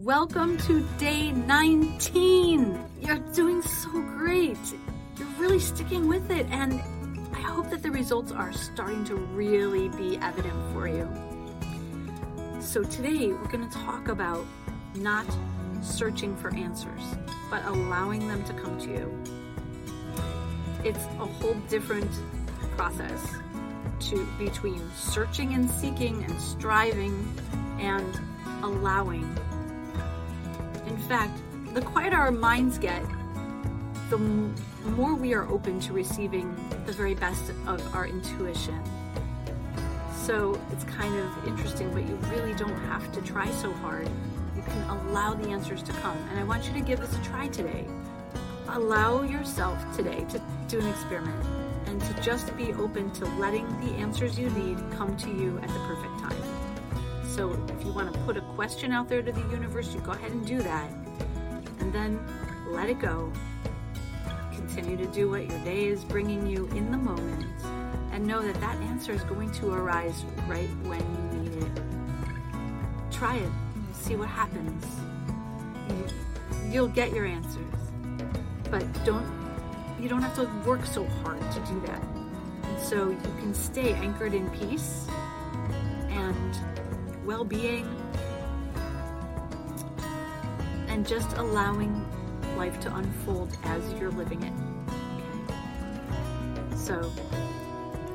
Welcome to day 19. You're doing so great. You're really sticking with it, and I hope that the results are starting to really be evident for you. So, today we're going to talk about not searching for answers, but allowing them to come to you. It's a whole different process to between searching and seeking and striving and allowing in fact, the quieter our minds get, the more we are open to receiving the very best of our intuition. So it's kind of interesting, but you really don't have to try so hard. You can allow the answers to come. And I want you to give this a try today. Allow yourself today to do an experiment and to just be open to letting the answers you need come to you at the perfect time. So if you want to put a question out there to the universe, you go ahead and do that. And then let it go. Continue to do what your day is bringing you in the moment. And know that that answer is going to arise right when you need it. Try it. See what happens. You'll get your answers. But don't you don't have to work so hard to do that. And so you can stay anchored in peace and well being, and just allowing life to unfold as you're living it. So,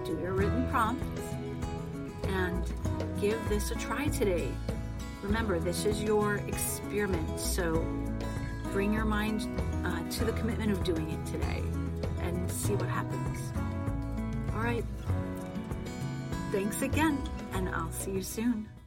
do your written prompts and give this a try today. Remember, this is your experiment, so bring your mind uh, to the commitment of doing it today and see what happens. All right. Thanks again, and I'll see you soon.